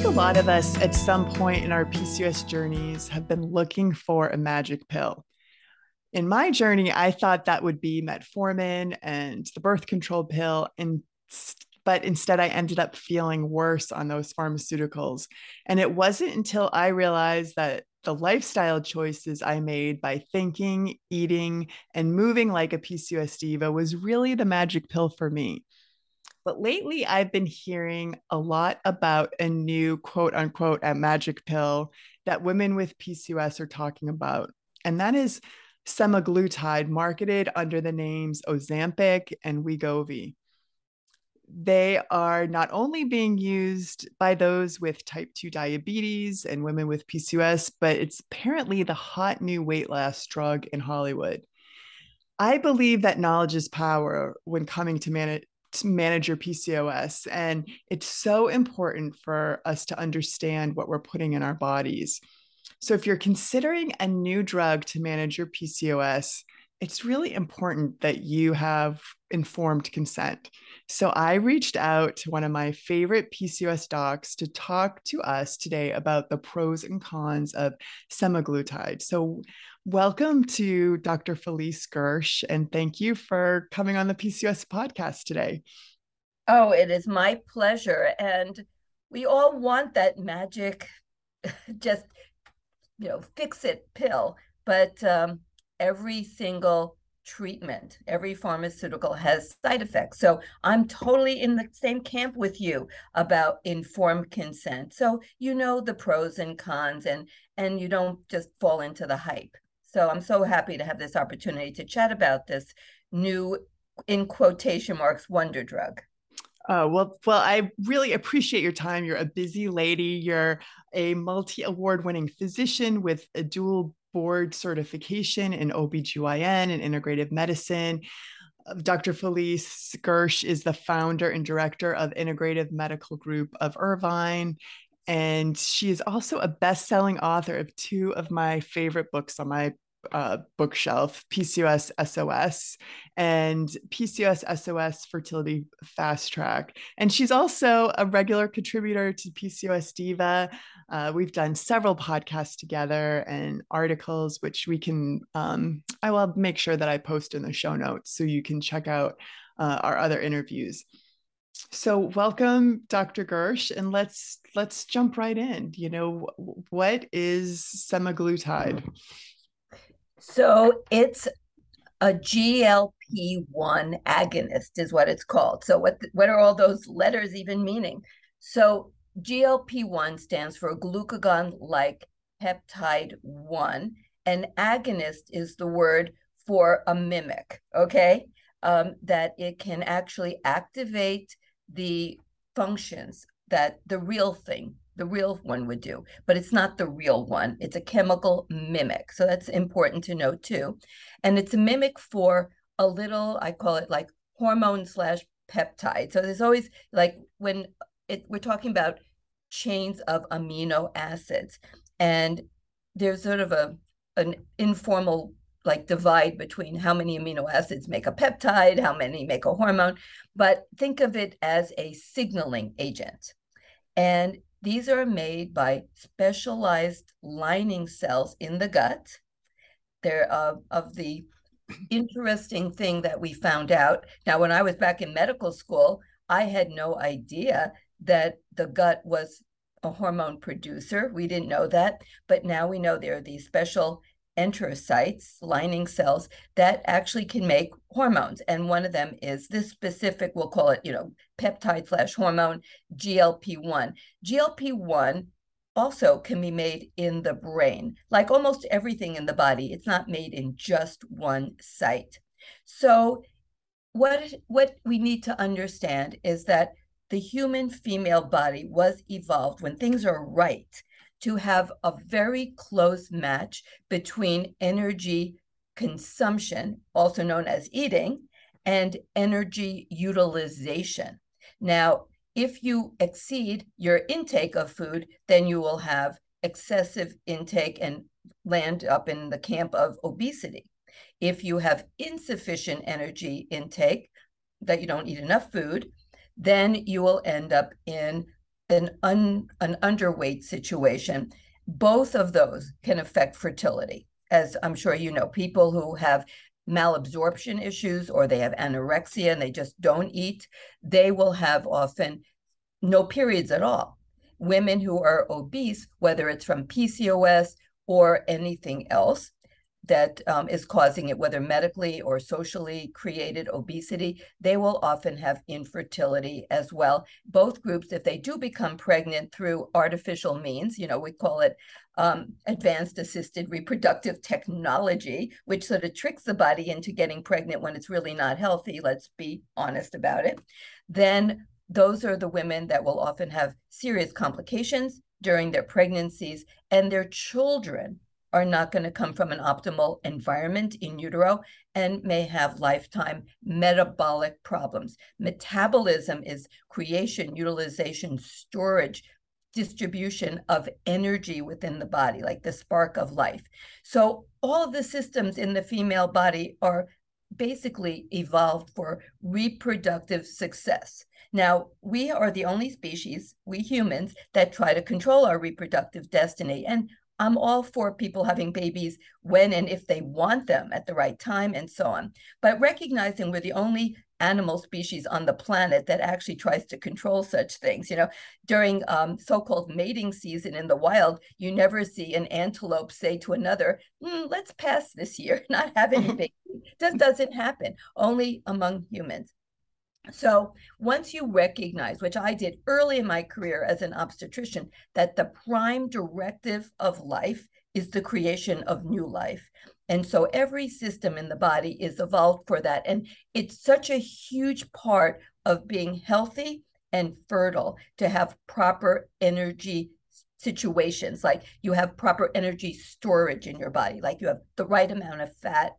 Think a lot of us at some point in our PCOS journeys have been looking for a magic pill. In my journey, I thought that would be metformin and the birth control pill. And but instead I ended up feeling worse on those pharmaceuticals. And it wasn't until I realized that the lifestyle choices I made by thinking, eating, and moving like a PCOS diva was really the magic pill for me. But lately, I've been hearing a lot about a new quote unquote a magic pill that women with PCOS are talking about. And that is semaglutide, marketed under the names Ozempic and Wegovy. They are not only being used by those with type 2 diabetes and women with PCOS, but it's apparently the hot new weight loss drug in Hollywood. I believe that knowledge is power when coming to manage manage your PCOS. And it's so important for us to understand what we're putting in our bodies. So, if you're considering a new drug to manage your PCOS, it's really important that you have informed consent. So, I reached out to one of my favorite PCOS docs to talk to us today about the pros and cons of semaglutide. So, Welcome to Dr. Felice Gersh, and thank you for coming on the PCOS podcast today. Oh, it is my pleasure. And we all want that magic, just, you know, fix it pill. But um, every single treatment, every pharmaceutical has side effects. So I'm totally in the same camp with you about informed consent. So you know the pros and cons and and you don't just fall into the hype. So I'm so happy to have this opportunity to chat about this new, in quotation marks, wonder drug. Uh, well, well, I really appreciate your time. You're a busy lady. You're a multi award winning physician with a dual board certification in OBGYN and integrative medicine. Uh, Dr. Felice Gersh is the founder and director of Integrative Medical Group of Irvine and she is also a best-selling author of two of my favorite books on my uh, bookshelf PCOS SOS and PCOS SOS Fertility Fast Track. And she's also a regular contributor to PCOS Diva. Uh, we've done several podcasts together and articles, which we can, um, I will make sure that I post in the show notes so you can check out uh, our other interviews. So welcome dr gersh and let's let's jump right in. You know what is semaglutide? So it's a glp-1 agonist is what it's called. So what what are all those letters even meaning? So glp-1 stands for glucagon like peptide 1 and agonist is the word for a mimic okay um, that it can actually activate the functions that the real thing, the real one would do, but it's not the real one. It's a chemical mimic. So that's important to know too. And it's a mimic for a little, I call it like hormone slash peptide. So there's always like when it, we're talking about chains of amino acids, and there's sort of a an informal like divide between how many amino acids make a peptide, how many make a hormone, but think of it as a signaling agent. And these are made by specialized lining cells in the gut. They're uh, of the interesting thing that we found out. Now, when I was back in medical school, I had no idea that the gut was a hormone producer. We didn't know that, but now we know there are these special enterocytes, lining cells, that actually can make hormones. And one of them is this specific, we'll call it, you know, peptide slash hormone, GLP-1. GLP-1 also can be made in the brain. Like almost everything in the body, it's not made in just one site. So what what we need to understand is that the human female body was evolved when things are right to have a very close match between energy consumption, also known as eating, and energy utilization. Now, if you exceed your intake of food, then you will have excessive intake and land up in the camp of obesity. If you have insufficient energy intake, that you don't eat enough food, then you will end up in an, un, an underweight situation. Both of those can affect fertility. As I'm sure you know, people who have malabsorption issues or they have anorexia and they just don't eat, they will have often no periods at all. Women who are obese, whether it's from PCOS or anything else, that um, is causing it, whether medically or socially created obesity, they will often have infertility as well. Both groups, if they do become pregnant through artificial means, you know, we call it um, advanced assisted reproductive technology, which sort of tricks the body into getting pregnant when it's really not healthy. Let's be honest about it. Then those are the women that will often have serious complications during their pregnancies, and their children are not going to come from an optimal environment in utero and may have lifetime metabolic problems. Metabolism is creation, utilization, storage, distribution of energy within the body, like the spark of life. So, all the systems in the female body are basically evolved for reproductive success. Now, we are the only species, we humans, that try to control our reproductive destiny. And I'm all for people having babies when and if they want them at the right time and so on. But recognizing we're the only animal species on the planet that actually tries to control such things. You know, during um, so-called mating season in the wild, you never see an antelope say to another, mm, "Let's pass this year, not have any baby." Just doesn't happen. Only among humans. So once you recognize, which I did early in my career as an obstetrician, that the prime directive of life is the creation of new life. And so every system in the body is evolved for that. And it's such a huge part of being healthy and fertile to have proper energy situations like you have proper energy storage in your body like you have the right amount of fat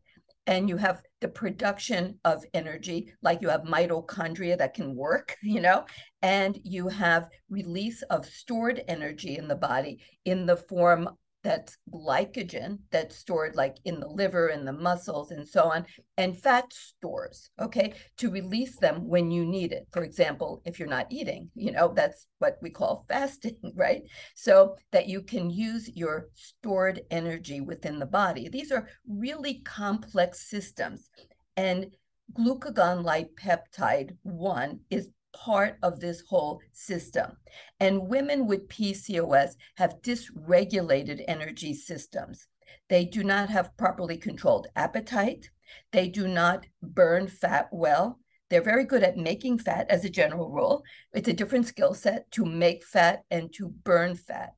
and you have the production of energy, like you have mitochondria that can work, you know, and you have release of stored energy in the body in the form that's glycogen that's stored like in the liver and the muscles and so on, and fat stores, okay, to release them when you need it. For example, if you're not eating, you know, that's what we call fasting, right? So that you can use your stored energy within the body. These are really complex systems. And glucagon like peptide 1 is part of this whole system. And women with PCOS have dysregulated energy systems. They do not have properly controlled appetite. They do not burn fat well. They're very good at making fat as a general rule. It's a different skill set to make fat and to burn fat.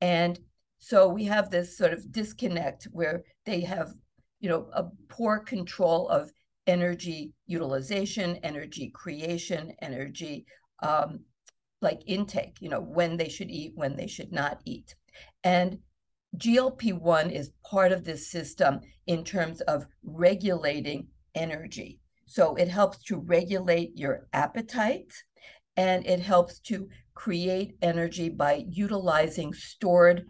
And so we have this sort of disconnect where they have, you know, a poor control of energy utilization, energy creation, energy um, like intake, you know, when they should eat, when they should not eat. And GLP 1 is part of this system in terms of regulating energy. So it helps to regulate your appetite and it helps to create energy by utilizing stored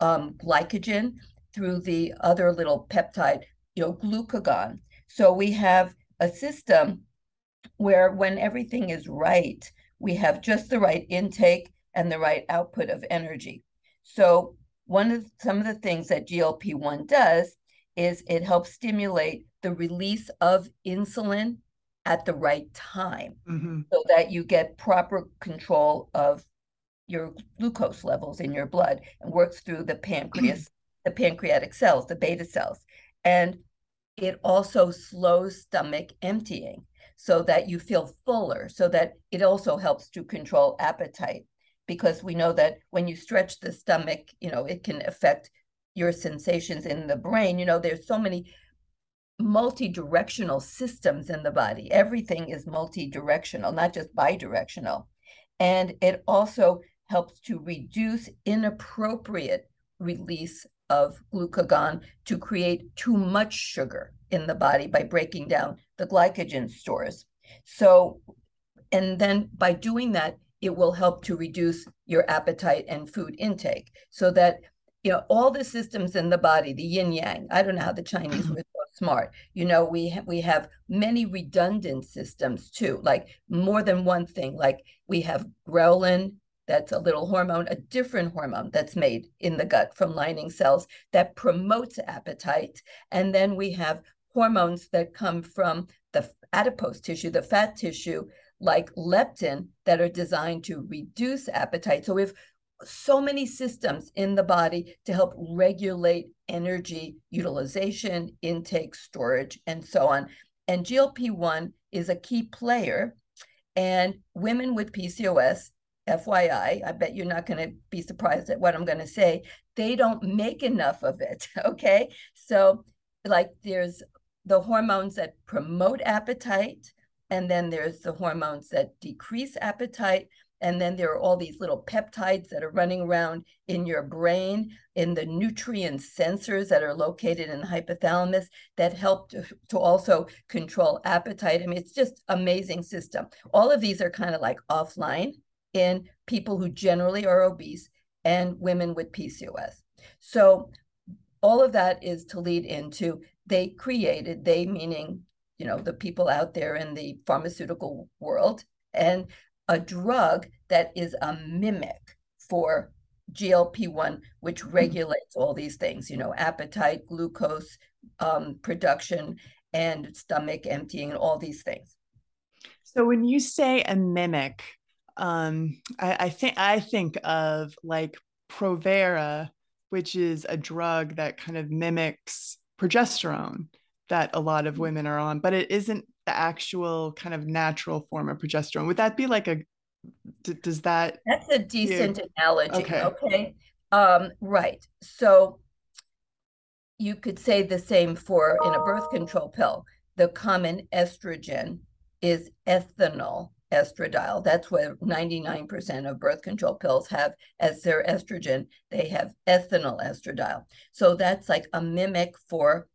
um, glycogen through the other little peptide you know, glucagon. So we have a system where when everything is right, we have just the right intake and the right output of energy. So one of some of the things that GLP-1 does is it helps stimulate the release of insulin at the right time mm-hmm. so that you get proper control of your glucose levels in your blood and works through the pancreas, the pancreatic cells, the beta cells. And it also slows stomach emptying so that you feel fuller, so that it also helps to control appetite. Because we know that when you stretch the stomach, you know, it can affect your sensations in the brain. You know, there's so many multi-directional systems in the body. Everything is multi-directional, not just bidirectional. And it also helps to reduce inappropriate release of glucagon to create too much sugar in the body by breaking down the glycogen stores. So, and then by doing that, it will help to reduce your appetite and food intake so that you know all the systems in the body the yin yang i don't know how the chinese were so smart you know we ha- we have many redundant systems too like more than one thing like we have ghrelin that's a little hormone a different hormone that's made in the gut from lining cells that promotes appetite and then we have hormones that come from the adipose tissue the fat tissue like leptin that are designed to reduce appetite so we have so many systems in the body to help regulate energy utilization, intake, storage, and so on. And GLP 1 is a key player. And women with PCOS, FYI, I bet you're not going to be surprised at what I'm going to say, they don't make enough of it. Okay. So, like, there's the hormones that promote appetite, and then there's the hormones that decrease appetite. And then there are all these little peptides that are running around in your brain, in the nutrient sensors that are located in the hypothalamus that help to, to also control appetite. I mean, it's just amazing system. All of these are kind of like offline in people who generally are obese and women with PCOS. So all of that is to lead into they created, they meaning, you know, the people out there in the pharmaceutical world and a drug that is a mimic for GLP-1, which mm-hmm. regulates all these things, you know, appetite, glucose um, production, and stomach emptying, and all these things. So when you say a mimic, um, I, I think I think of like Provera, which is a drug that kind of mimics progesterone that a lot of mm-hmm. women are on, but it isn't the actual kind of natural form of progesterone. Would that be like a D- does that that's a decent you... analogy okay, okay? Um, right so you could say the same for in a birth control pill the common estrogen is ethinyl estradiol that's what 99% of birth control pills have as their estrogen they have ethinyl estradiol so that's like a mimic for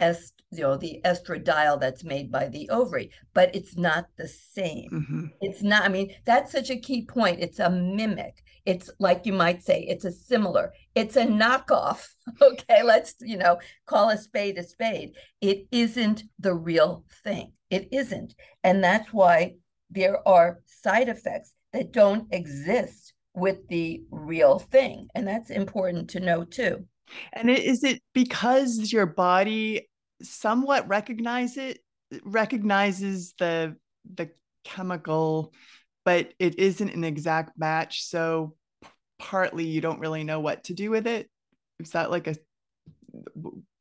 est, you know, the estradiol that's made by the ovary, but it's not the same. Mm-hmm. It's not, I mean, that's such a key point. It's a mimic. It's like you might say, it's a similar, it's a knockoff. Okay, let's, you know, call a spade a spade. It isn't the real thing. It isn't. And that's why there are side effects that don't exist with the real thing. And that's important to know too. And is it because your body somewhat recognize it recognizes the the chemical, but it isn't an exact match. So partly you don't really know what to do with it. Is that like a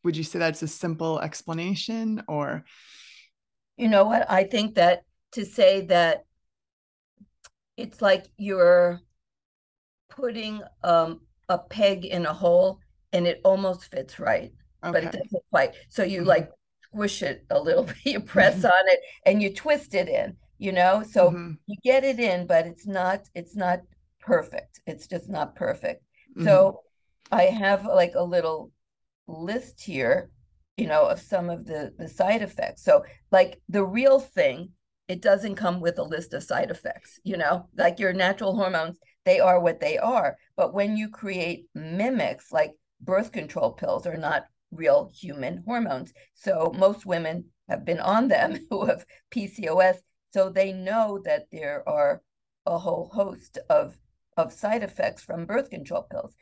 would you say that's a simple explanation or you know what i think that to say that it's like you're putting um, a peg in a hole and it almost fits right, okay. but it doesn't quite. So you mm-hmm. like squish it a little bit, you press mm-hmm. on it and you twist it in, you know? So mm-hmm. you get it in, but it's not, it's not perfect. It's just not perfect. Mm-hmm. So I have like a little list here, you know, of some of the the side effects. So like the real thing, it doesn't come with a list of side effects, you know, like your natural hormones, they are what they are. But when you create mimics, like birth control pills are not real human hormones. So most women have been on them who have PCOS, so they know that there are a whole host of of side effects from birth control pills.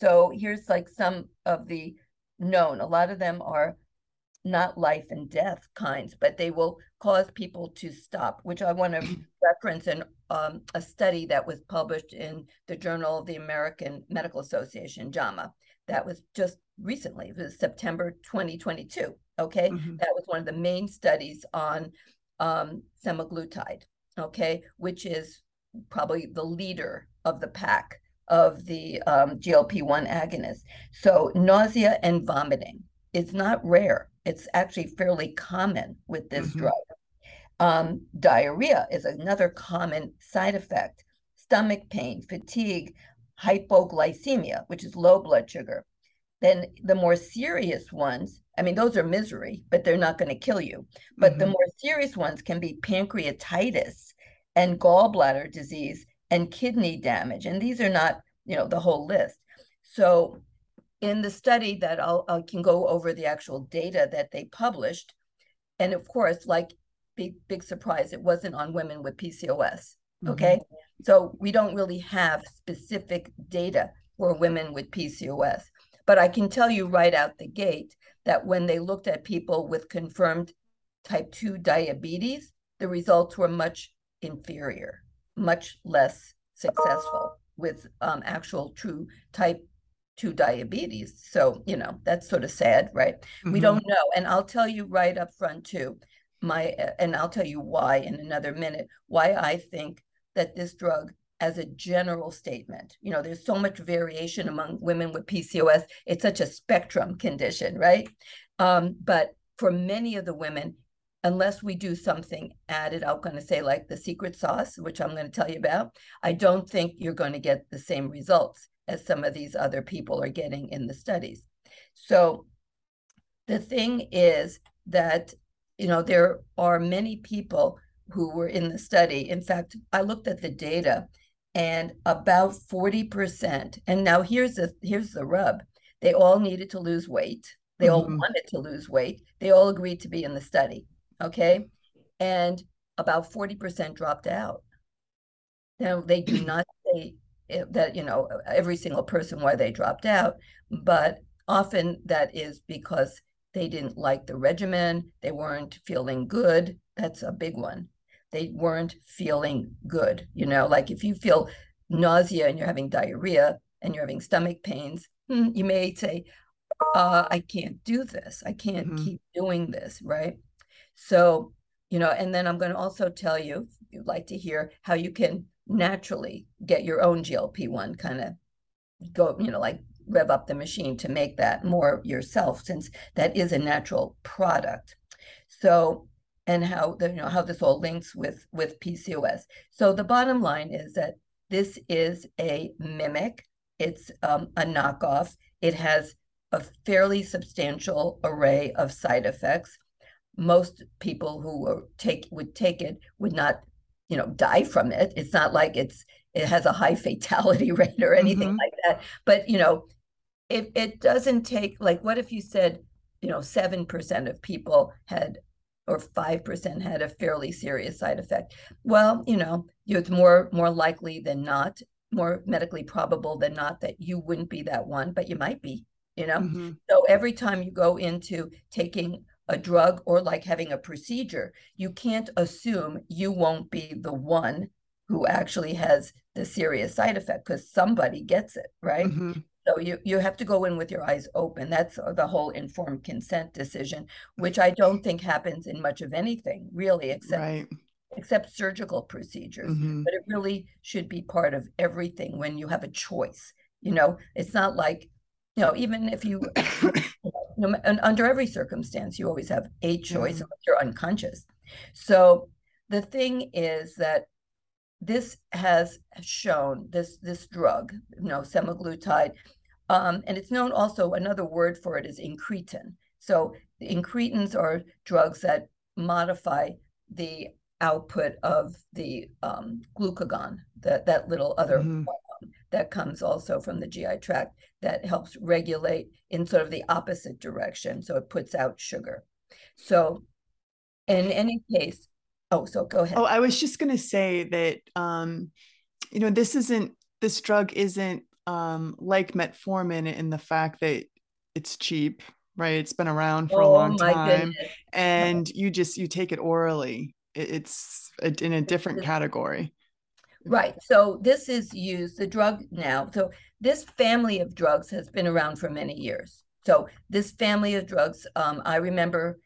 So here's like some of the known. A lot of them are not life and death kinds, but they will cause people to stop, which I want to reference in um, a study that was published in the Journal of the American Medical Association, JAMA. That was just recently, it was September 2022. Okay. Mm-hmm. That was one of the main studies on um, semaglutide, okay, which is probably the leader of the pack of the um, GLP 1 agonist. So, nausea and vomiting is not rare, it's actually fairly common with this mm-hmm. drug. Um, diarrhea is another common side effect, stomach pain, fatigue, hypoglycemia, which is low blood sugar. Then the more serious ones, I mean, those are misery, but they're not going to kill you. But mm-hmm. the more serious ones can be pancreatitis and gallbladder disease and kidney damage. And these are not, you know, the whole list. So in the study that I'll, I can go over the actual data that they published. And of course, like big, big surprise, it wasn't on women with PCOS. Okay. Mm-hmm. So we don't really have specific data for women with PCOS. But I can tell you right out the gate that when they looked at people with confirmed type 2 diabetes, the results were much inferior much less successful with um, actual true type 2 diabetes. So, you know, that's sort of sad, right? Mm-hmm. We don't know. And I'll tell you right up front, too, my, and I'll tell you why in another minute, why I think that this drug as a general statement. You know, there's so much variation among women with PCOS. It's such a spectrum condition, right? Um, but for many of the women, unless we do something added, I'm going to say like the secret sauce, which I'm going to tell you about, I don't think you're going to get the same results as some of these other people are getting in the studies. So the thing is that, you know, there are many people who were in the study. In fact, I looked at the data and about 40%, and now here's the here's the rub. They all needed to lose weight. They mm-hmm. all wanted to lose weight. They all agreed to be in the study okay and about 40% dropped out now they do not say that you know every single person why they dropped out but often that is because they didn't like the regimen they weren't feeling good that's a big one. They weren't feeling good you know like if you feel nausea and you're having diarrhea and you're having stomach pains hmm, you may say uh, i can't do this. I can't mm-hmm. keep doing this right? So, you know, and then I'm going to also tell you, if you'd like to hear, how you can naturally get your own GLP 1 kind of go, you know, like rev up the machine to make that more yourself, since that is a natural product. So, and how the, you know how this all links with with PCOS. So the bottom line is that this is a mimic. It's um, a knockoff. It has a fairly substantial array of side effects most people who take would take it would not you know die from it it's not like it's it has a high fatality rate or anything mm-hmm. like that but you know it, it doesn't take like what if you said you know 7% of people had or 5% had a fairly serious side effect well you know it's more more likely than not more medically probable than not that you wouldn't be that one but you might be you know mm-hmm. so every time you go into taking a drug or like having a procedure, you can't assume you won't be the one who actually has the serious side effect because somebody gets it, right? Mm-hmm. So you you have to go in with your eyes open. That's the whole informed consent decision, which I don't think happens in much of anything really, except right. except surgical procedures. Mm-hmm. But it really should be part of everything when you have a choice. You know, it's not like you know even if you no, and under every circumstance, you always have a choice mm-hmm. unless you're unconscious. So the thing is that this has shown this this drug, you know, semaglutide, um, and it's known also another word for it is incretin. So incretins are drugs that modify the output of the um, glucagon, that that little other mm-hmm. That comes also from the GI tract that helps regulate in sort of the opposite direction. So it puts out sugar. So in any case, oh, so go ahead. Oh, I was just going to say that, um, you know, this isn't, this drug isn't um, like metformin in the fact that it's cheap, right? It's been around for oh, a long time and you just, you take it orally. It's in a different category. Right. So this is used, the drug now. So this family of drugs has been around for many years. So this family of drugs, um, I remember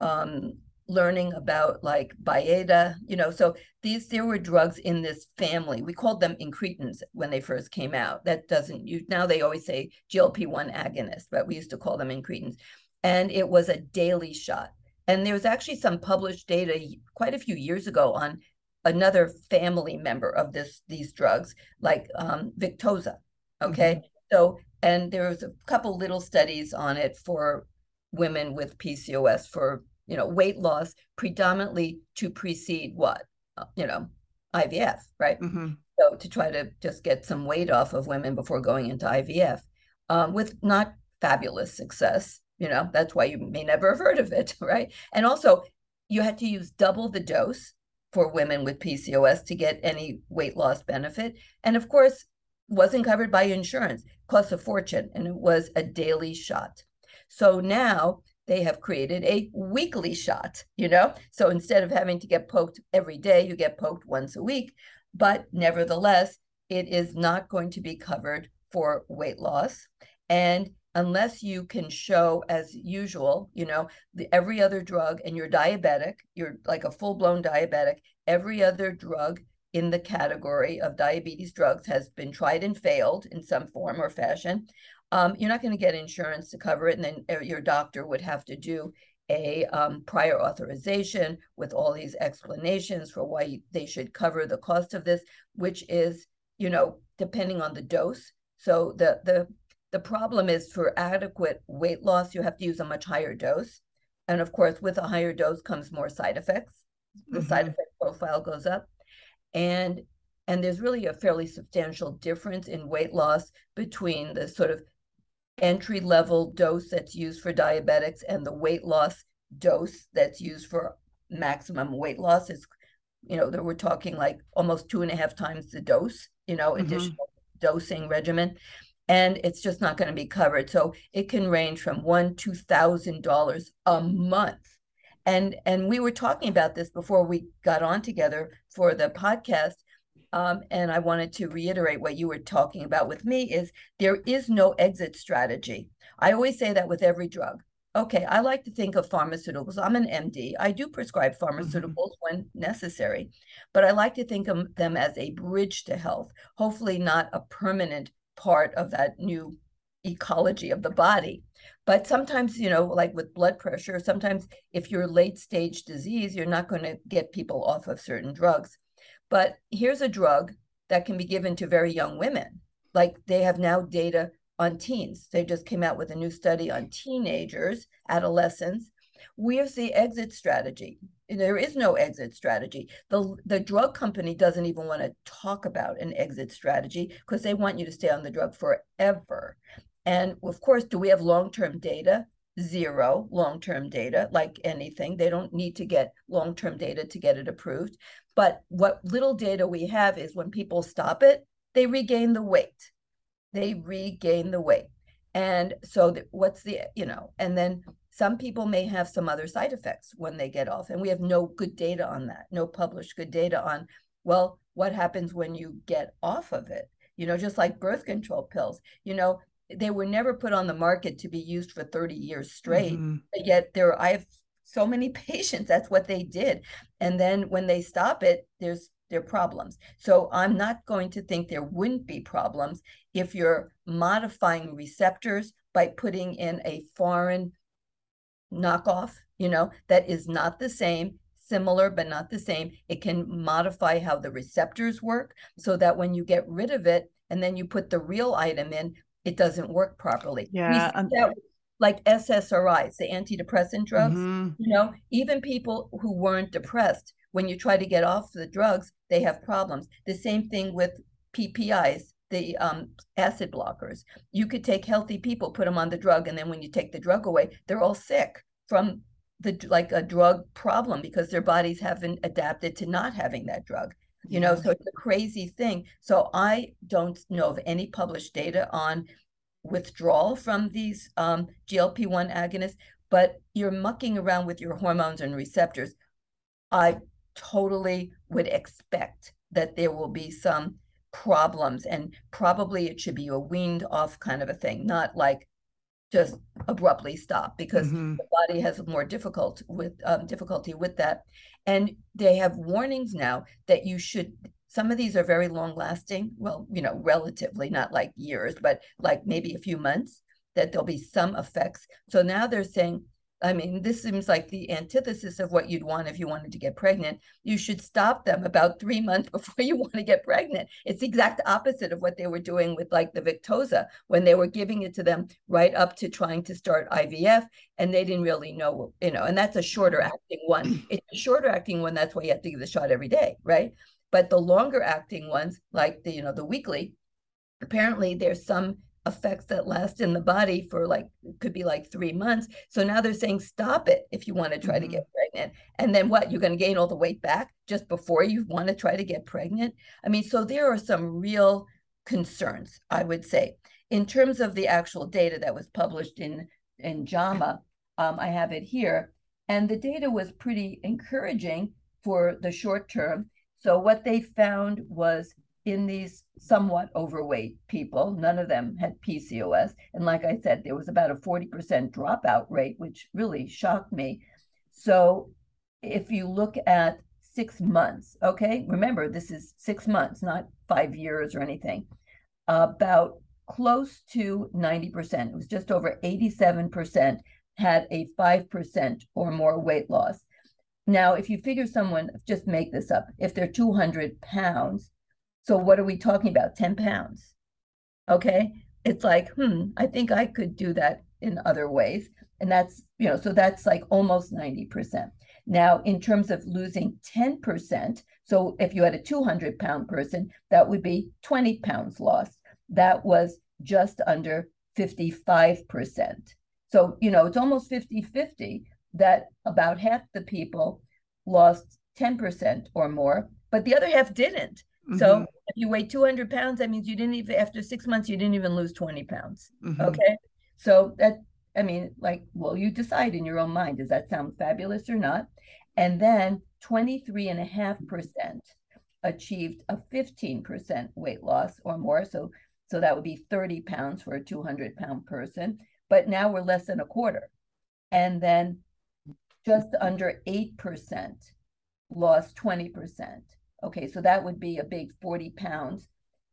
um, learning about like Byetta, you know, so these there were drugs in this family. We called them incretins when they first came out. That doesn't you now they always say GLP-1 agonist, but we used to call them incretins. And it was a daily shot. And there was actually some published data quite a few years ago on another family member of this these drugs, like um, Victoza. Okay, mm-hmm. so and there was a couple little studies on it for women with PCOS for you know weight loss, predominantly to precede what uh, you know IVF, right? Mm-hmm. So to try to just get some weight off of women before going into IVF, um, with not fabulous success. You know that's why you may never have heard of it, right? And also you had to use double the dose for women with PCOS to get any weight loss benefit. And of course, wasn't covered by insurance, cost a fortune, and it was a daily shot. So now they have created a weekly shot, you know? So instead of having to get poked every day, you get poked once a week. But nevertheless, it is not going to be covered for weight loss. And unless you can show as usual you know the, every other drug and you're diabetic you're like a full-blown diabetic every other drug in the category of diabetes drugs has been tried and failed in some form or fashion um, you're not going to get insurance to cover it and then uh, your doctor would have to do a um, prior authorization with all these explanations for why they should cover the cost of this which is you know depending on the dose. So the the the problem is for adequate weight loss, you have to use a much higher dose. And of course, with a higher dose comes more side effects. The mm-hmm. side effect profile goes up. And and there's really a fairly substantial difference in weight loss between the sort of entry level dose that's used for diabetics and the weight loss dose that's used for maximum weight loss is you know that we're talking like almost two and a half times the dose you know mm-hmm. additional dosing regimen and it's just not going to be covered. So it can range from one to thousand dollars a month. And and we were talking about this before we got on together for the podcast. Um, and I wanted to reiterate what you were talking about with me is there is no exit strategy. I always say that with every drug. Okay, I like to think of pharmaceuticals. I'm an MD. I do prescribe mm-hmm. pharmaceuticals when necessary, but I like to think of them as a bridge to health, hopefully not a permanent part of that new ecology of the body. But sometimes, you know, like with blood pressure, sometimes if you're late stage disease, you're not going to get people off of certain drugs. But here's a drug that can be given to very young women. Like they have now data on teens. They just came out with a new study on teenagers, adolescents. Where's the exit strategy? there is no exit strategy. The the drug company doesn't even want to talk about an exit strategy because they want you to stay on the drug forever. And of course, do we have long-term data? Zero long-term data, like anything. They don't need to get long-term data to get it approved. But what little data we have is when people stop it, they regain the weight. They regain the weight. And so the, what's the, you know, and then some people may have some other side effects when they get off, and we have no good data on that, no published good data on, well, what happens when you get off of it? You know, just like birth control pills, you know, they were never put on the market to be used for 30 years straight. Mm-hmm. But yet there I have so many patients, that's what they did. And then when they stop it, there's there are problems. So I'm not going to think there wouldn't be problems if you're modifying receptors by putting in a foreign knockoff, you know, that is not the same, similar but not the same. It can modify how the receptors work so that when you get rid of it and then you put the real item in, it doesn't work properly. Yeah. like SSRIs, the antidepressant drugs, mm-hmm. you know, even people who weren't depressed, when you try to get off the drugs, they have problems. The same thing with PPIs, the um, acid blockers. You could take healthy people, put them on the drug, and then when you take the drug away, they're all sick from the like a drug problem because their bodies haven't adapted to not having that drug. You know, so it's a crazy thing. So I don't know of any published data on withdrawal from these um, GLP 1 agonists, but you're mucking around with your hormones and receptors. I totally would expect that there will be some problems and probably it should be a weaned off kind of a thing not like just abruptly stop because mm-hmm. the body has more difficult with um, difficulty with that and they have warnings now that you should some of these are very long lasting well you know relatively not like years but like maybe a few months that there'll be some effects so now they're saying I mean, this seems like the antithesis of what you'd want if you wanted to get pregnant. You should stop them about three months before you want to get pregnant. It's the exact opposite of what they were doing with like the Victoza when they were giving it to them right up to trying to start IVF, and they didn't really know, you know. And that's a shorter mm-hmm. acting one. It's a shorter acting one. That's why you have to give the shot every day, right? But the longer acting ones, like the you know the weekly, apparently there's some effects that last in the body for like could be like three months. So now they're saying stop it if you want to try mm-hmm. to get pregnant. And then what? You're going to gain all the weight back just before you want to try to get pregnant. I mean, so there are some real concerns, I would say. In terms of the actual data that was published in in JAMA, um, I have it here, and the data was pretty encouraging for the short term. So what they found was in these somewhat overweight people. None of them had PCOS. And like I said, there was about a 40% dropout rate, which really shocked me. So if you look at six months, okay, remember this is six months, not five years or anything, about close to 90%, it was just over 87%, had a 5% or more weight loss. Now, if you figure someone, just make this up, if they're 200 pounds, so what are we talking about? 10 pounds. Okay. It's like, hmm, I think I could do that in other ways. And that's, you know, so that's like almost 90%. Now, in terms of losing 10%, so if you had a 200 pound person, that would be 20 pounds lost. That was just under 55%. So, you know, it's almost 50 50 that about half the people lost 10% or more, but the other half didn't. Mm-hmm. So if you weigh 200 pounds, that means you didn't even, after six months, you didn't even lose 20 pounds. Mm-hmm. Okay. So that, I mean, like, well, you decide in your own mind, does that sound fabulous or not? And then 23.5% achieved a 15% weight loss or more. So, so that would be 30 pounds for a 200 pound person. But now we're less than a quarter. And then just under 8% lost 20%. Okay, so that would be a big 40 pounds.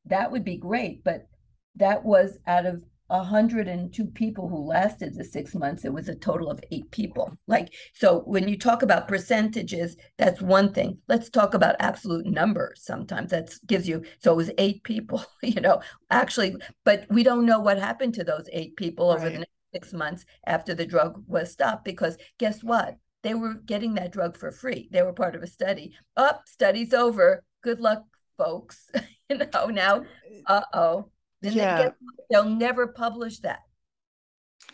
That would be great, but that was out of 102 people who lasted the six months. It was a total of eight people. Like, so when you talk about percentages, that's one thing. Let's talk about absolute numbers sometimes. That gives you, so it was eight people, you know, actually, but we don't know what happened to those eight people right. over the next six months after the drug was stopped because guess what? They were getting that drug for free. They were part of a study. Up, oh, study's over. Good luck, folks. you know, now, uh oh. Yeah. They will never publish that.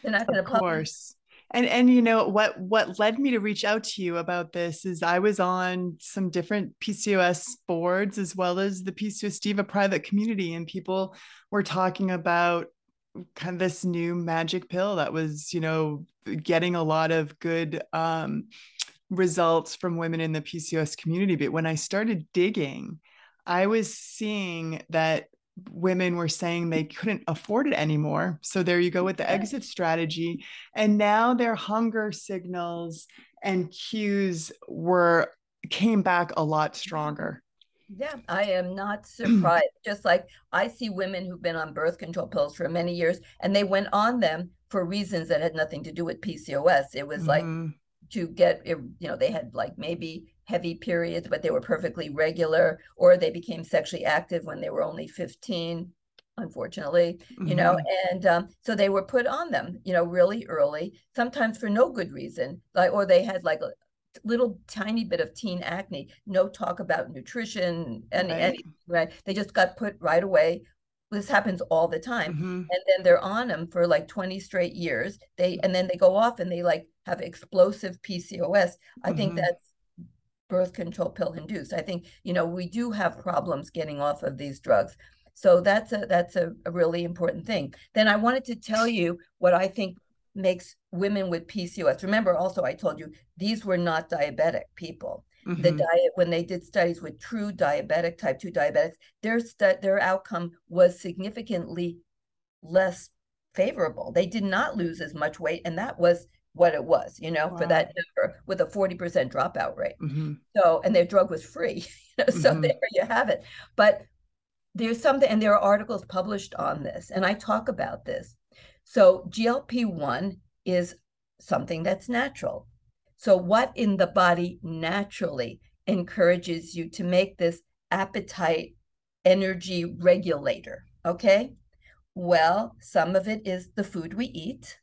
They're not going to publish. Of course. And and you know what what led me to reach out to you about this is I was on some different PCOS boards as well as the PCOS Diva private community, and people were talking about kind of this new magic pill that was, you know, getting a lot of good um, results from women in the PCOS community. But when I started digging, I was seeing that women were saying they couldn't afford it anymore. So there you go with the exit strategy. And now their hunger signals and cues were came back a lot stronger. Yeah, I am not surprised. Just like I see women who've been on birth control pills for many years and they went on them for reasons that had nothing to do with PCOS. It was mm-hmm. like to get, you know, they had like maybe heavy periods, but they were perfectly regular, or they became sexually active when they were only 15 unfortunately mm-hmm. you know mm-hmm. and um, so they were put on them you know really early sometimes for no good reason like or they had like a, little tiny bit of teen acne, no talk about nutrition and right. Any, right. They just got put right away this happens all the time mm-hmm. and then they're on them for like 20 straight years they and then they go off and they like have explosive pcos i mm-hmm. think that's birth control pill induced i think you know we do have problems getting off of these drugs so that's a that's a, a really important thing then i wanted to tell you what i think makes women with pcos remember also i told you these were not diabetic people Mm-hmm. The diet, when they did studies with true diabetic, type 2 diabetics, their, stu- their outcome was significantly less favorable. They did not lose as much weight. And that was what it was, you know, wow. for that number with a 40% dropout rate. Mm-hmm. So, and their drug was free. You know, so mm-hmm. there you have it. But there's something, and there are articles published on this, and I talk about this. So, GLP 1 is something that's natural. So, what in the body naturally encourages you to make this appetite energy regulator? Okay. Well, some of it is the food we eat.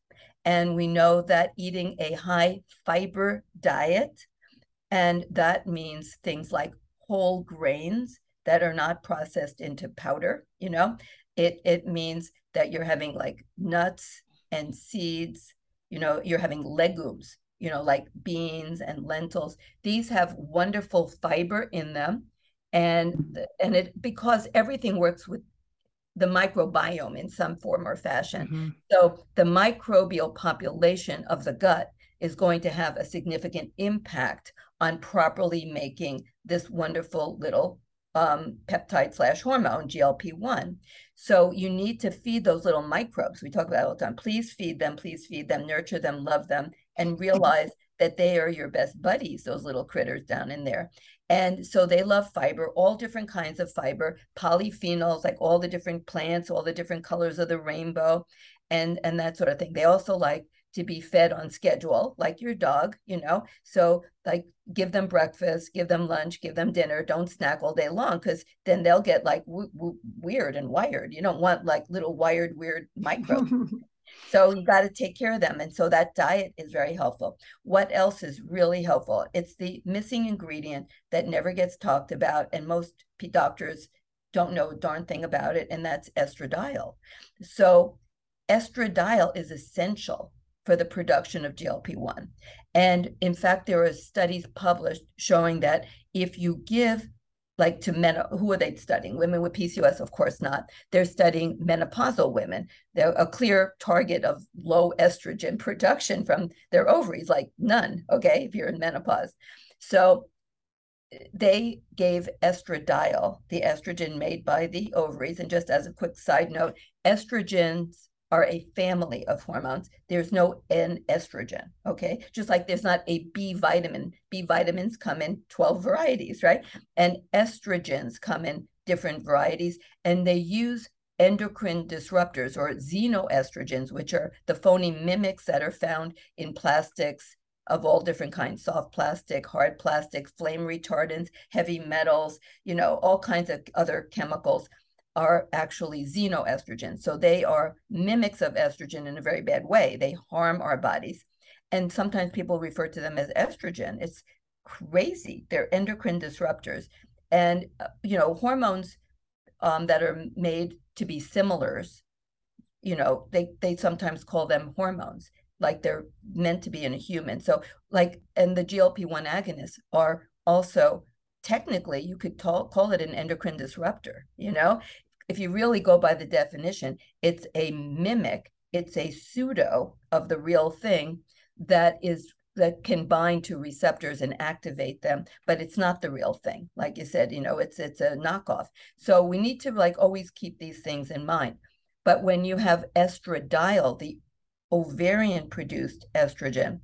And we know that eating a high fiber diet, and that means things like whole grains that are not processed into powder, you know, it, it means that you're having like nuts and seeds, you know, you're having legumes you know, like beans and lentils. These have wonderful fiber in them. And and it because everything works with the microbiome in some form or fashion. Mm-hmm. So the microbial population of the gut is going to have a significant impact on properly making this wonderful little um, peptide slash hormone, GLP 1. So you need to feed those little microbes. We talk about all the time. Please feed them, please feed them, nurture them, love them, and realize that they are your best buddies, those little critters down in there. And so they love fiber, all different kinds of fiber, polyphenols, like all the different plants, all the different colors of the rainbow, and, and that sort of thing. They also like to be fed on schedule, like your dog, you know. So, like, give them breakfast, give them lunch, give them dinner. Don't snack all day long because then they'll get like w- w- weird and wired. You don't want like little wired, weird microbes. so, you got to take care of them. And so, that diet is very helpful. What else is really helpful? It's the missing ingredient that never gets talked about. And most doctors don't know a darn thing about it, and that's estradiol. So, estradiol is essential for the production of GLP 1. And in fact, there are studies published showing that if you give like to men who are they studying? Women with pcos of course not. They're studying menopausal women. They're a clear target of low estrogen production from their ovaries like none okay if you're in menopause. So they gave estradiol the estrogen made by the ovaries. And just as a quick side note estrogens are a family of hormones. There's no N estrogen, okay? Just like there's not a B vitamin. B vitamins come in 12 varieties, right? And estrogens come in different varieties, and they use endocrine disruptors or xenoestrogens, which are the phony mimics that are found in plastics of all different kinds soft plastic, hard plastic, flame retardants, heavy metals, you know, all kinds of other chemicals are actually xenoestrogens. So they are mimics of estrogen in a very bad way. They harm our bodies. And sometimes people refer to them as estrogen. It's crazy. They're endocrine disruptors. And, uh, you know, hormones um, that are made to be similars, you know, they, they sometimes call them hormones, like they're meant to be in a human. So, like, and the GLP 1 agonists are also technically you could call, call it an endocrine disruptor you know? If you really go by the definition it's a mimic it's a pseudo of the real thing that is that can bind to receptors and activate them but it's not the real thing. Like you said you know it's it's a knockoff. So we need to like always keep these things in mind. But when you have estradiol the ovarian produced estrogen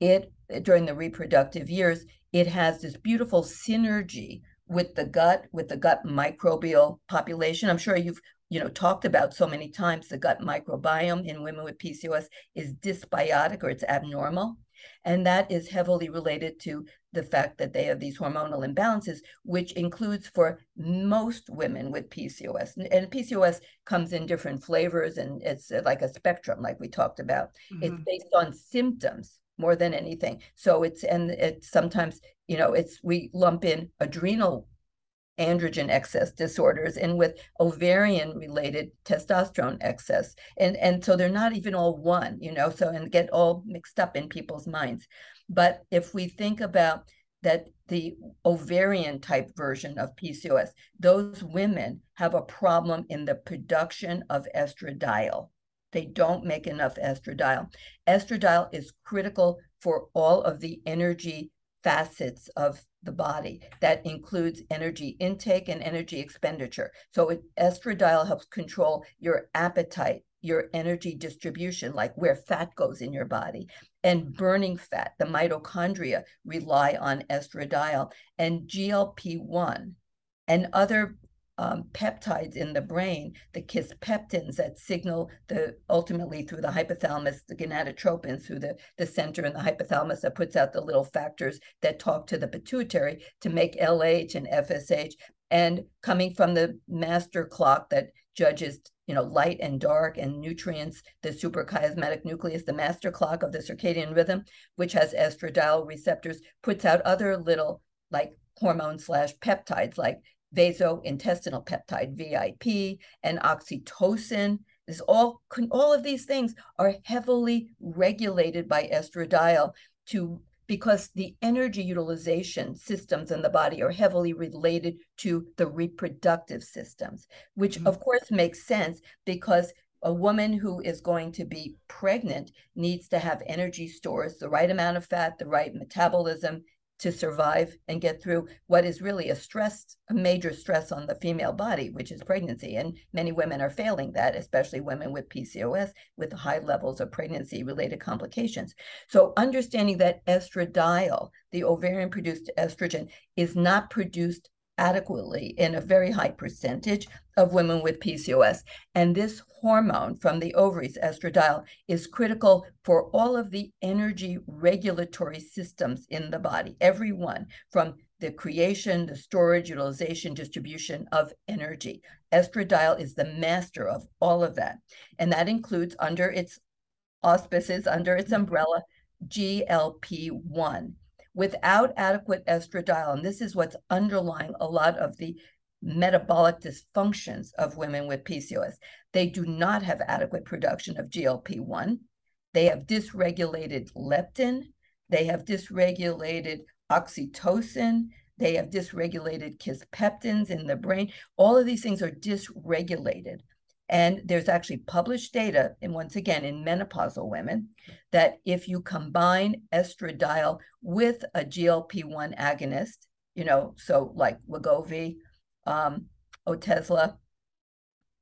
it during the reproductive years it has this beautiful synergy with the gut, with the gut microbial population. I'm sure you've you know talked about so many times the gut microbiome in women with PCOS is dysbiotic or it's abnormal. And that is heavily related to the fact that they have these hormonal imbalances, which includes for most women with PCOS. And PCOS comes in different flavors and it's like a spectrum, like we talked about. Mm-hmm. It's based on symptoms more than anything. So it's and it's sometimes you know it's we lump in adrenal androgen excess disorders and with ovarian related testosterone excess. And and so they're not even all one you know so and get all mixed up in people's minds. But if we think about that the ovarian type version of PCOS those women have a problem in the production of estradiol they don't make enough estradiol estradiol is critical for all of the energy facets of the body that includes energy intake and energy expenditure. So it, estradiol helps control your appetite, your energy distribution, like where fat goes in your body, and burning fat. The mitochondria rely on estradiol and GLP-1 and other um, peptides in the brain, the kisspeptins that signal the ultimately through the hypothalamus, the gonadotropins through the, the center in the hypothalamus that puts out the little factors that talk to the pituitary to make LH and FSH. And coming from the master clock that judges you know light and dark and nutrients the suprachiasmatic nucleus the master clock of the circadian rhythm which has estradiol receptors puts out other little like hormone slash peptides like vasointestinal peptide VIP and oxytocin. This all all of these things are heavily regulated by estradiol to because the energy utilization systems in the body are heavily related to the reproductive systems, which mm-hmm. of course makes sense because a woman who is going to be pregnant needs to have energy stores, the right amount of fat, the right metabolism, to survive and get through what is really a stress, a major stress on the female body, which is pregnancy. And many women are failing that, especially women with PCOS with high levels of pregnancy related complications. So, understanding that estradiol, the ovarian produced estrogen, is not produced adequately in a very high percentage of women with PCOS. And this hormone from the ovaries, estradiol, is critical for all of the energy regulatory systems in the body, every one from the creation, the storage, utilization, distribution of energy. Estradiol is the master of all of that. And that includes under its auspices, under its mm-hmm. umbrella, GLP 1 without adequate estradiol, and this is what's underlying a lot of the metabolic dysfunctions of women with PCOS, they do not have adequate production of GLP 1. They have dysregulated leptin. They have dysregulated oxytocin. They have dysregulated kisspeptins in the brain. All of these things are dysregulated. And there's actually published data, and once again, in menopausal women, that if you combine estradiol with a GLP 1 agonist, you know, so like Wegovy, um, Otezla,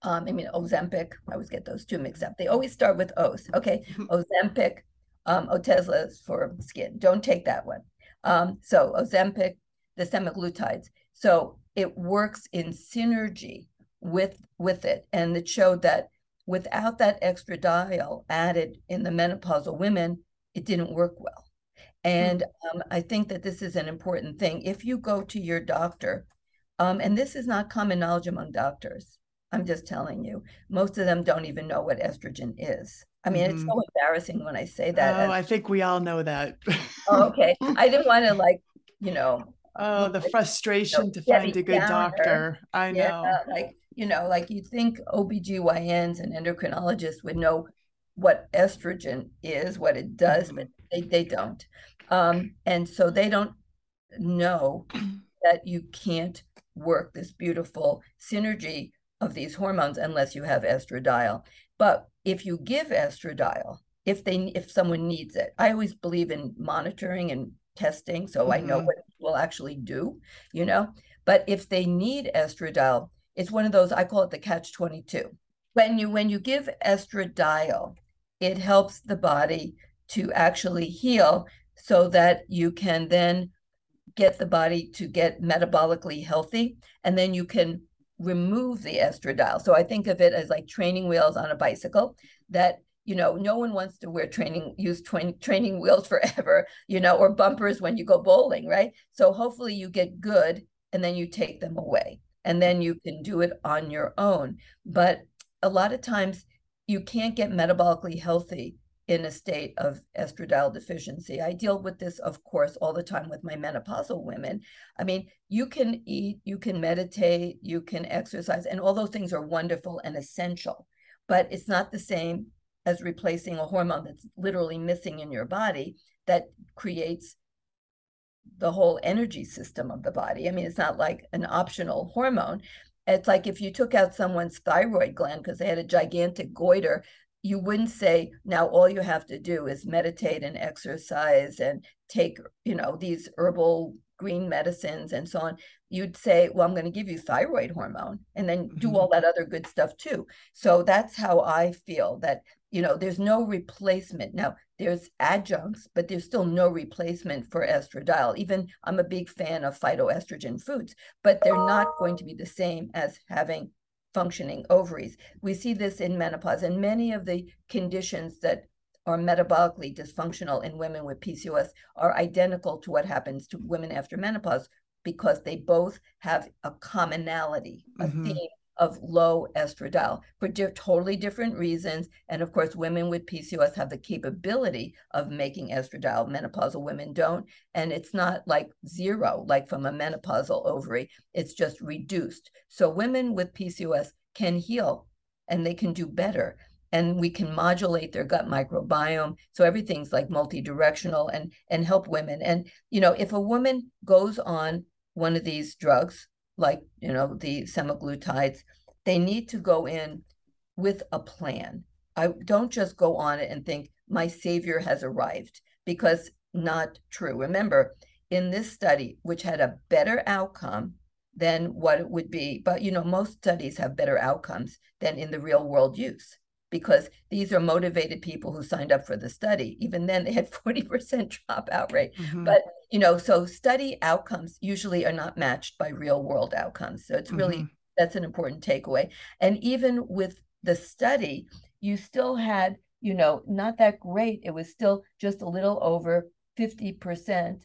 um, I mean, Ozempic, I always get those two mixed up. They always start with O's. Okay, Ozempic, um, Otezla is for skin. Don't take that one. Um, so Ozempic, the semaglutides. So it works in synergy with with it. And it showed that without that estradiol added in the menopausal women it didn't work well. And mm. um, i think that this is an important thing. If you go to your doctor um, and this is not common knowledge among doctors i'm just telling you most of them don't even know what estrogen is. I mean mm-hmm. it's so embarrassing when i say that oh, i think we all know that. Oh, okay. I didn't want to like you know oh the frustration you know, to find a good doctor. I know. yeah, like you know, like you'd think OBGYNs and endocrinologists would know what estrogen is, what it does, but they, they don't. Um, and so they don't know that you can't work this beautiful synergy of these hormones unless you have estradiol. But if you give estradiol, if they if someone needs it, I always believe in monitoring and testing so mm-hmm. I know mm-hmm. what it will actually do, you know. But if they need estradiol, it's one of those I call it the catch 22. When you when you give estradiol, it helps the body to actually heal so that you can then get the body to get metabolically healthy and then you can remove the estradiol. So I think of it as like training wheels on a bicycle that you know no one wants to wear training use tra- training wheels forever you know or bumpers when you go bowling right so hopefully you get good and then you take them away and then you can do it on your own. But a lot of times you can't get metabolically healthy in a state of estradiol deficiency. I deal with this, of course, all the time with my menopausal women. I mean, you can eat, you can meditate, you can exercise, and all those things are wonderful and essential, but it's not the same as replacing a hormone that's literally missing in your body that creates the whole energy system of the body. I mean, it's not like an optional hormone. It's like if you took out someone's thyroid gland because they had a gigantic goiter, you wouldn't say now all you have to do is meditate and exercise and take you know these herbal green medicines and so on you'd say well i'm going to give you thyroid hormone and then do mm-hmm. all that other good stuff too so that's how i feel that you know there's no replacement now there's adjuncts but there's still no replacement for estradiol even i'm a big fan of phytoestrogen foods but they're not going to be the same as having functioning ovaries. We see this in menopause and many of the conditions that are metabolically dysfunctional in women with PCOS are identical to what happens to women after menopause because they both have a commonality, a mm-hmm. theme of low estradiol for totally different reasons. And of course, women with PCOS have the capability of making estradiol. Menopausal women don't. And it's not like zero, like from a menopausal ovary, it's just reduced. So women with PCOS can heal and they can do better. And we can modulate their gut microbiome. So everything's like multi-directional and and help women. And you know, if a woman goes on one of these drugs, like you know the semaglutides they need to go in with a plan. I don't just go on it and think my savior has arrived because not true. Remember in this study which had a better outcome than what it would be but you know most studies have better outcomes than in the real world use because these are motivated people who signed up for the study. Even then, they had 40% dropout rate. Mm-hmm. But, you know, so study outcomes usually are not matched by real world outcomes. So it's really, mm-hmm. that's an important takeaway. And even with the study, you still had, you know, not that great. It was still just a little over 50%,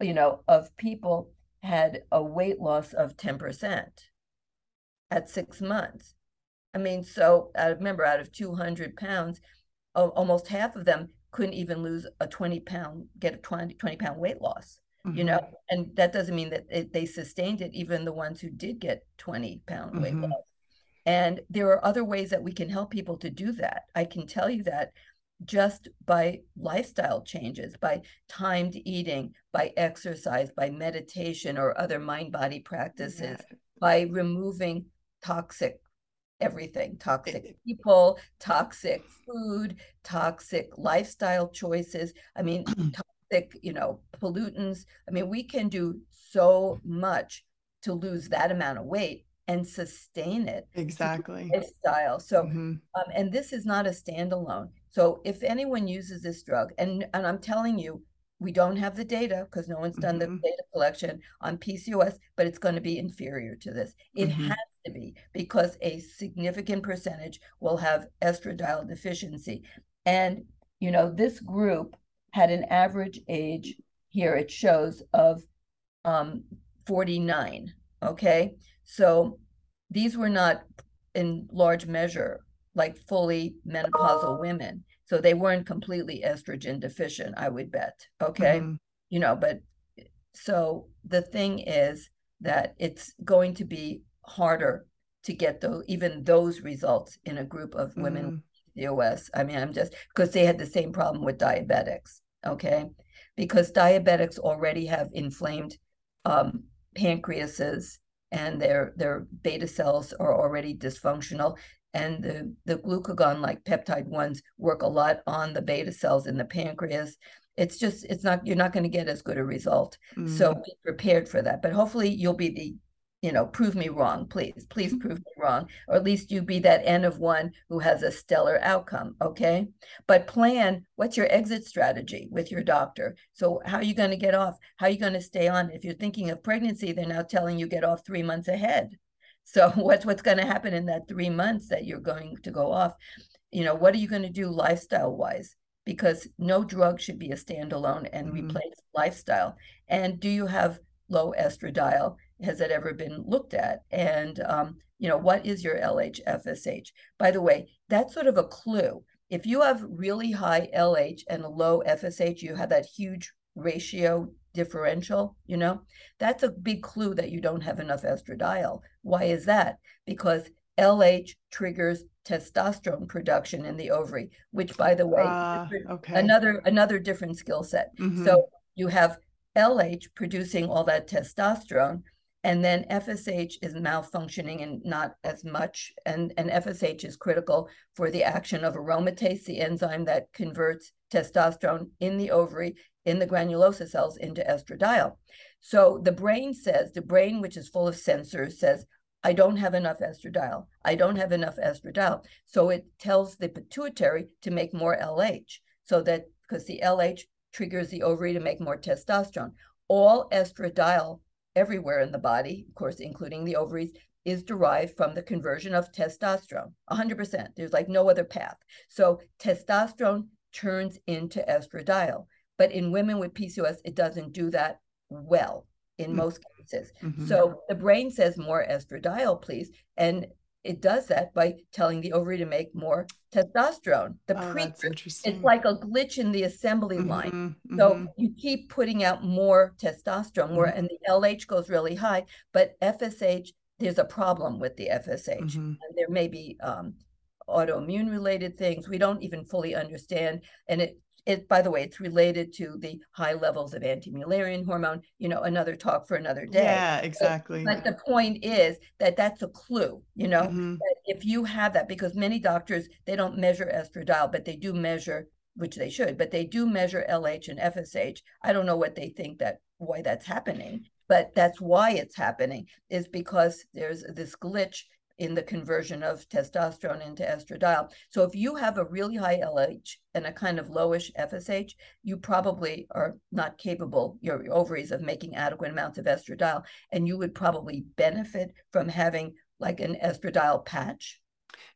you know, of people had a weight loss of 10% at six months. I mean, so I remember out of 200 pounds, almost half of them couldn't even lose a 20 pound, get a 20, 20 pound weight loss, mm-hmm. you know, mm-hmm. and that doesn't mean that it, they sustained it, even the ones who did get 20 pound mm-hmm. weight loss. And there are other ways that we can help people to do that. I can tell you that just by lifestyle changes, by timed eating, by exercise, by meditation or other mind body practices, yeah. by removing toxic everything toxic people, toxic food, toxic lifestyle choices. I mean, toxic, you know, pollutants. I mean, we can do so much to lose that amount of weight and sustain it exactly lifestyle so mm-hmm. um, and this is not a standalone so if anyone uses this drug and and i'm telling you we don't have the data because no one's done mm-hmm. the data collection on pcos but it's going to be inferior to this it mm-hmm. has to be because a significant percentage will have estradiol deficiency. And, you know, this group had an average age here, it shows, of um, 49. Okay. So these were not in large measure like fully menopausal women. So they weren't completely estrogen deficient, I would bet. Okay. Mm-hmm. You know, but so the thing is that it's going to be harder to get those even those results in a group of women mm. PCOS. I mean, I'm just because they had the same problem with diabetics. Okay, because diabetics already have inflamed um, pancreases and their their beta cells are already dysfunctional and the, the glucagon like peptide ones work a lot on the beta cells in the pancreas it's just it's not you're not going to get as good a result mm. so be prepared for that but hopefully you'll be the you know, prove me wrong, please, please mm-hmm. prove me wrong, or at least you be that N of one who has a stellar outcome. Okay. But plan what's your exit strategy with your doctor. So, how are you going to get off? How are you going to stay on? If you're thinking of pregnancy, they're now telling you get off three months ahead. So, what's what's going to happen in that three months that you're going to go off? You know, what are you going to do lifestyle wise? Because no drug should be a standalone and mm-hmm. replace lifestyle. And do you have low estradiol? Has it ever been looked at? And, um, you know, what is your LH FSH? By the way, that's sort of a clue. if you have really high LH and a low FSH, you have that huge ratio differential, you know, that's a big clue that you don't have enough estradiol. Why is that? Because LH triggers testosterone production in the ovary, which by the way, uh, okay. another another different skill set. Mm-hmm. So you have LH producing all that testosterone, and then FSH is malfunctioning and not as much. And, and FSH is critical for the action of aromatase, the enzyme that converts testosterone in the ovary, in the granulosa cells into estradiol. So the brain says, the brain, which is full of sensors, says, I don't have enough estradiol. I don't have enough estradiol. So it tells the pituitary to make more LH so that because the LH triggers the ovary to make more testosterone. All estradiol everywhere in the body, of course, including the ovaries, is derived from the conversion of testosterone 100%. There's like no other path. So testosterone turns into estradiol. But in women with PCOS, it doesn't do that well in mm-hmm. most cases. Mm-hmm. So the brain says more estradiol, please. And it does that by telling the ovary to make more testosterone. The oh, pre- it's like a glitch in the assembly mm-hmm, line. Mm-hmm. So you keep putting out more testosterone, more, mm-hmm. and the LH goes really high. But FSH, there's a problem with the FSH, mm-hmm. and there may be um, autoimmune related things we don't even fully understand, and it it by the way it's related to the high levels of anti-mullerian hormone you know another talk for another day. Yeah exactly. but, but the point is that that's a clue you know mm-hmm. if you have that because many doctors they don't measure estradiol but they do measure which they should but they do measure lh and fsh i don't know what they think that why that's happening but that's why it's happening is because there's this glitch in the conversion of testosterone into estradiol. So if you have a really high LH and a kind of lowish FSH, you probably are not capable, your ovaries, of making adequate amounts of estradiol. And you would probably benefit from having like an estradiol patch.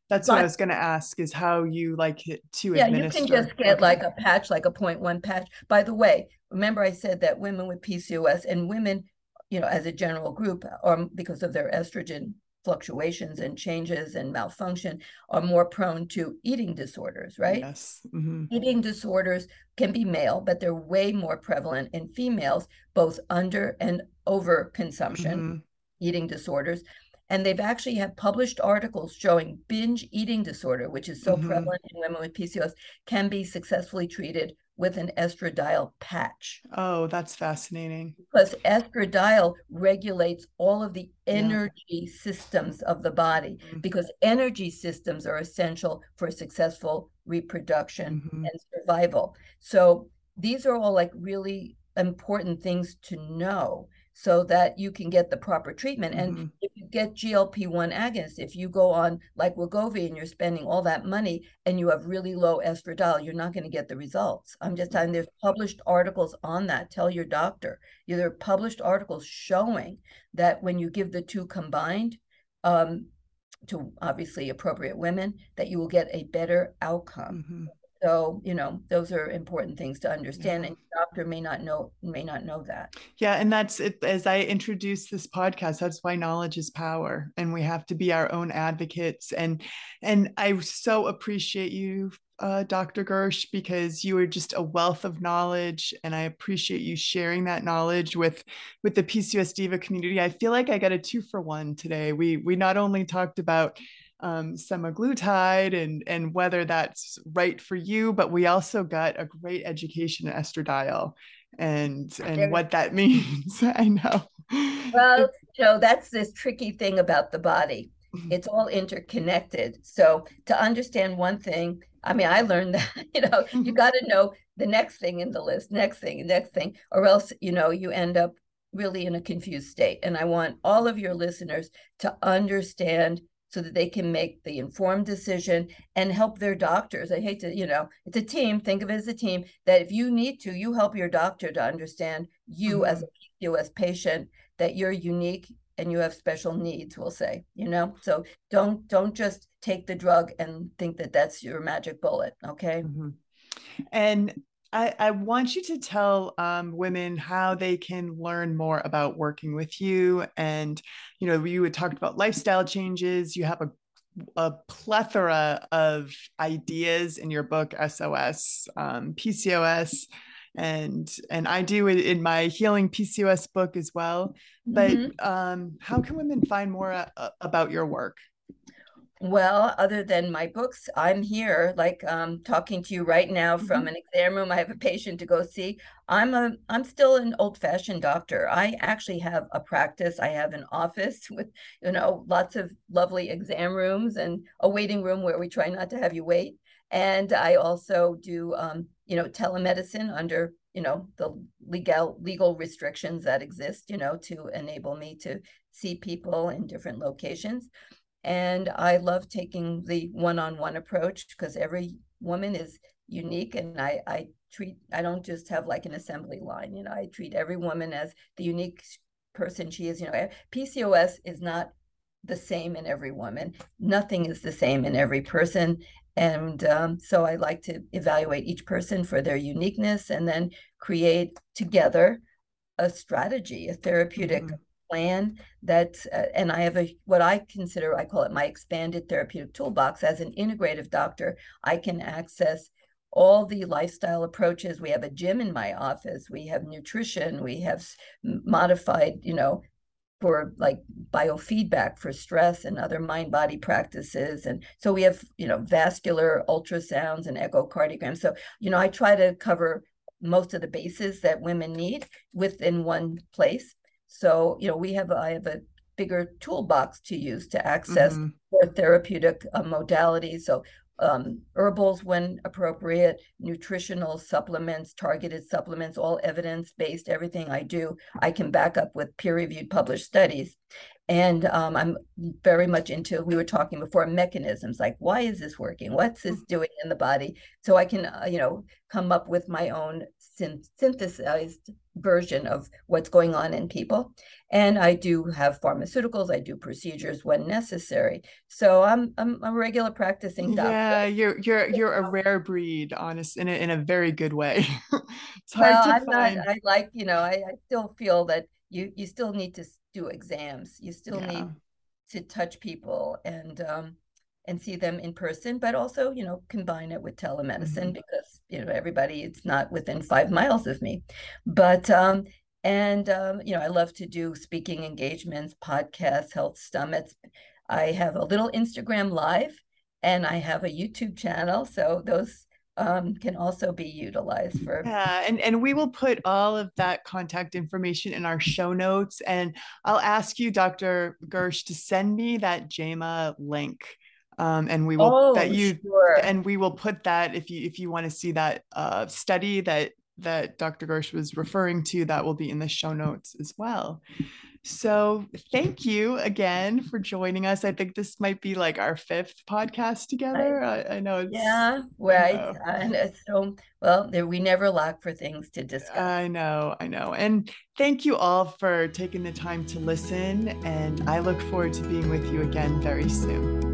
That's but, what I was going to ask is how you like it to yeah, administer. you can just get okay. like a patch, like a 0.1 patch. By the way, remember I said that women with PCOS and women, you know, as a general group, or because of their estrogen fluctuations and changes and malfunction are more prone to eating disorders, right? Yes. Mm-hmm. Eating disorders can be male, but they're way more prevalent in females, both under and over consumption, mm-hmm. eating disorders. And they've actually have published articles showing binge eating disorder, which is so mm-hmm. prevalent in women with PCOS, can be successfully treated with an estradiol patch. Oh, that's fascinating. Because estradiol regulates all of the energy yeah. systems of the body, mm-hmm. because energy systems are essential for successful reproduction mm-hmm. and survival. So these are all like really important things to know so that you can get the proper treatment. Mm-hmm. And if you get GLP 1 agonists, if you go on like Wegovy and you're spending all that money and you have really low estradiol, you're not going to get the results. I'm just telling there's published articles on that. Tell your doctor. There are published articles showing that when you give the two combined, um, to obviously appropriate women, that you will get a better outcome. Mm-hmm. So, you know, those are important things to understand. Yeah. And doctor may not know may not know that. Yeah. And that's it as I introduce this podcast, that's why knowledge is power. And we have to be our own advocates. And and I so appreciate you uh, Dr. Gersh, because you are just a wealth of knowledge, and I appreciate you sharing that knowledge with with the PCOS Diva community. I feel like I got a two for one today. We we not only talked about um, semaglutide and and whether that's right for you. But we also got a great education in estradiol and and what that means. I know. Well, so that's this tricky thing about the body. Mm-hmm. It's all interconnected. So to understand one thing, I mean, I learned that you know you mm-hmm. got to know the next thing in the list, next thing, next thing, or else you know you end up really in a confused state. And I want all of your listeners to understand so that they can make the informed decision and help their doctors. I hate to, you know, it's a team. Think of it as a team that if you need to, you help your doctor to understand you mm-hmm. as a PCOS patient that you're unique and you have special needs we'll say you know so don't don't just take the drug and think that that's your magic bullet okay mm-hmm. and I, I want you to tell um, women how they can learn more about working with you. And, you know, you had talked about lifestyle changes. You have a a plethora of ideas in your book SOS, um, PCOS, and and I do it in my healing PCOS book as well. But mm-hmm. um, how can women find more uh, about your work? Well, other than my books, I'm here, like um, talking to you right now from mm-hmm. an exam room. I have a patient to go see. I'm a, I'm still an old-fashioned doctor. I actually have a practice. I have an office with, you know, lots of lovely exam rooms and a waiting room where we try not to have you wait. And I also do, um, you know, telemedicine under, you know, the legal legal restrictions that exist, you know, to enable me to see people in different locations. And I love taking the one on one approach because every woman is unique. And I, I treat, I don't just have like an assembly line, you know, I treat every woman as the unique person she is. You know, PCOS is not the same in every woman, nothing is the same in every person. And um, so I like to evaluate each person for their uniqueness and then create together a strategy, a therapeutic mm-hmm plan that uh, and i have a what i consider i call it my expanded therapeutic toolbox. As an integrative doctor i can access all the lifestyle approaches. We have a gym in my office. We have nutrition. We have modified you know for like biofeedback for stress and other mind body practices. And so we have you know vascular ultrasounds and echocardiograms. So you know i try to cover most of the bases that women need within one place so, you know, we have, I have a bigger toolbox to use to access mm-hmm. more therapeutic uh, modalities. So, um, herbals when appropriate, nutritional supplements, targeted supplements, all evidence based, everything I do, I can back up with peer reviewed published studies. And um, I'm very much into, we were talking before, mechanisms like why is this working? What's this mm-hmm. doing in the body? So I can, uh, you know, come up with my own synth- synthesized version of what's going on in people. And I do have pharmaceuticals. I do procedures when necessary. So I'm I'm a regular practicing doctor. Yeah, you're you're you're a rare breed, honest, in a, in a very good way. it's hard well, to I'm find. Not, I like you know I, I still feel that you you still need to do exams. You still yeah. need to touch people and um, and see them in person, but also, you know, combine it with telemedicine mm-hmm. because, you know, everybody, it's not within five miles of me. But, um, and, um, you know, I love to do speaking engagements, podcasts, health summits. I have a little Instagram live and I have a YouTube channel. So those um, can also be utilized for. Yeah, and, and we will put all of that contact information in our show notes. And I'll ask you, Dr. Gersh, to send me that JAMA link um, and we will oh, that you sure. and we will put that if you if you want to see that uh, study that that Dr. Gersh was referring to, that will be in the show notes as well. So thank you again for joining us. I think this might be like our fifth podcast together. I, I know it's yeah, right. You know. And so well, there, we never lack for things to discuss. I know, I know. And thank you all for taking the time to listen. And I look forward to being with you again very soon.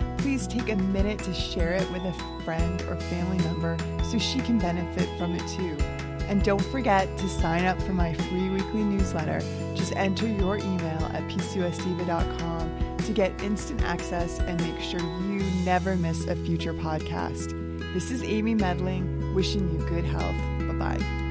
please take a minute to share it with a friend or family member so she can benefit from it too. And don't forget to sign up for my free weekly newsletter. Just enter your email at pcosdiva.com to get instant access and make sure you never miss a future podcast. This is Amy Medling, wishing you good health. Bye bye.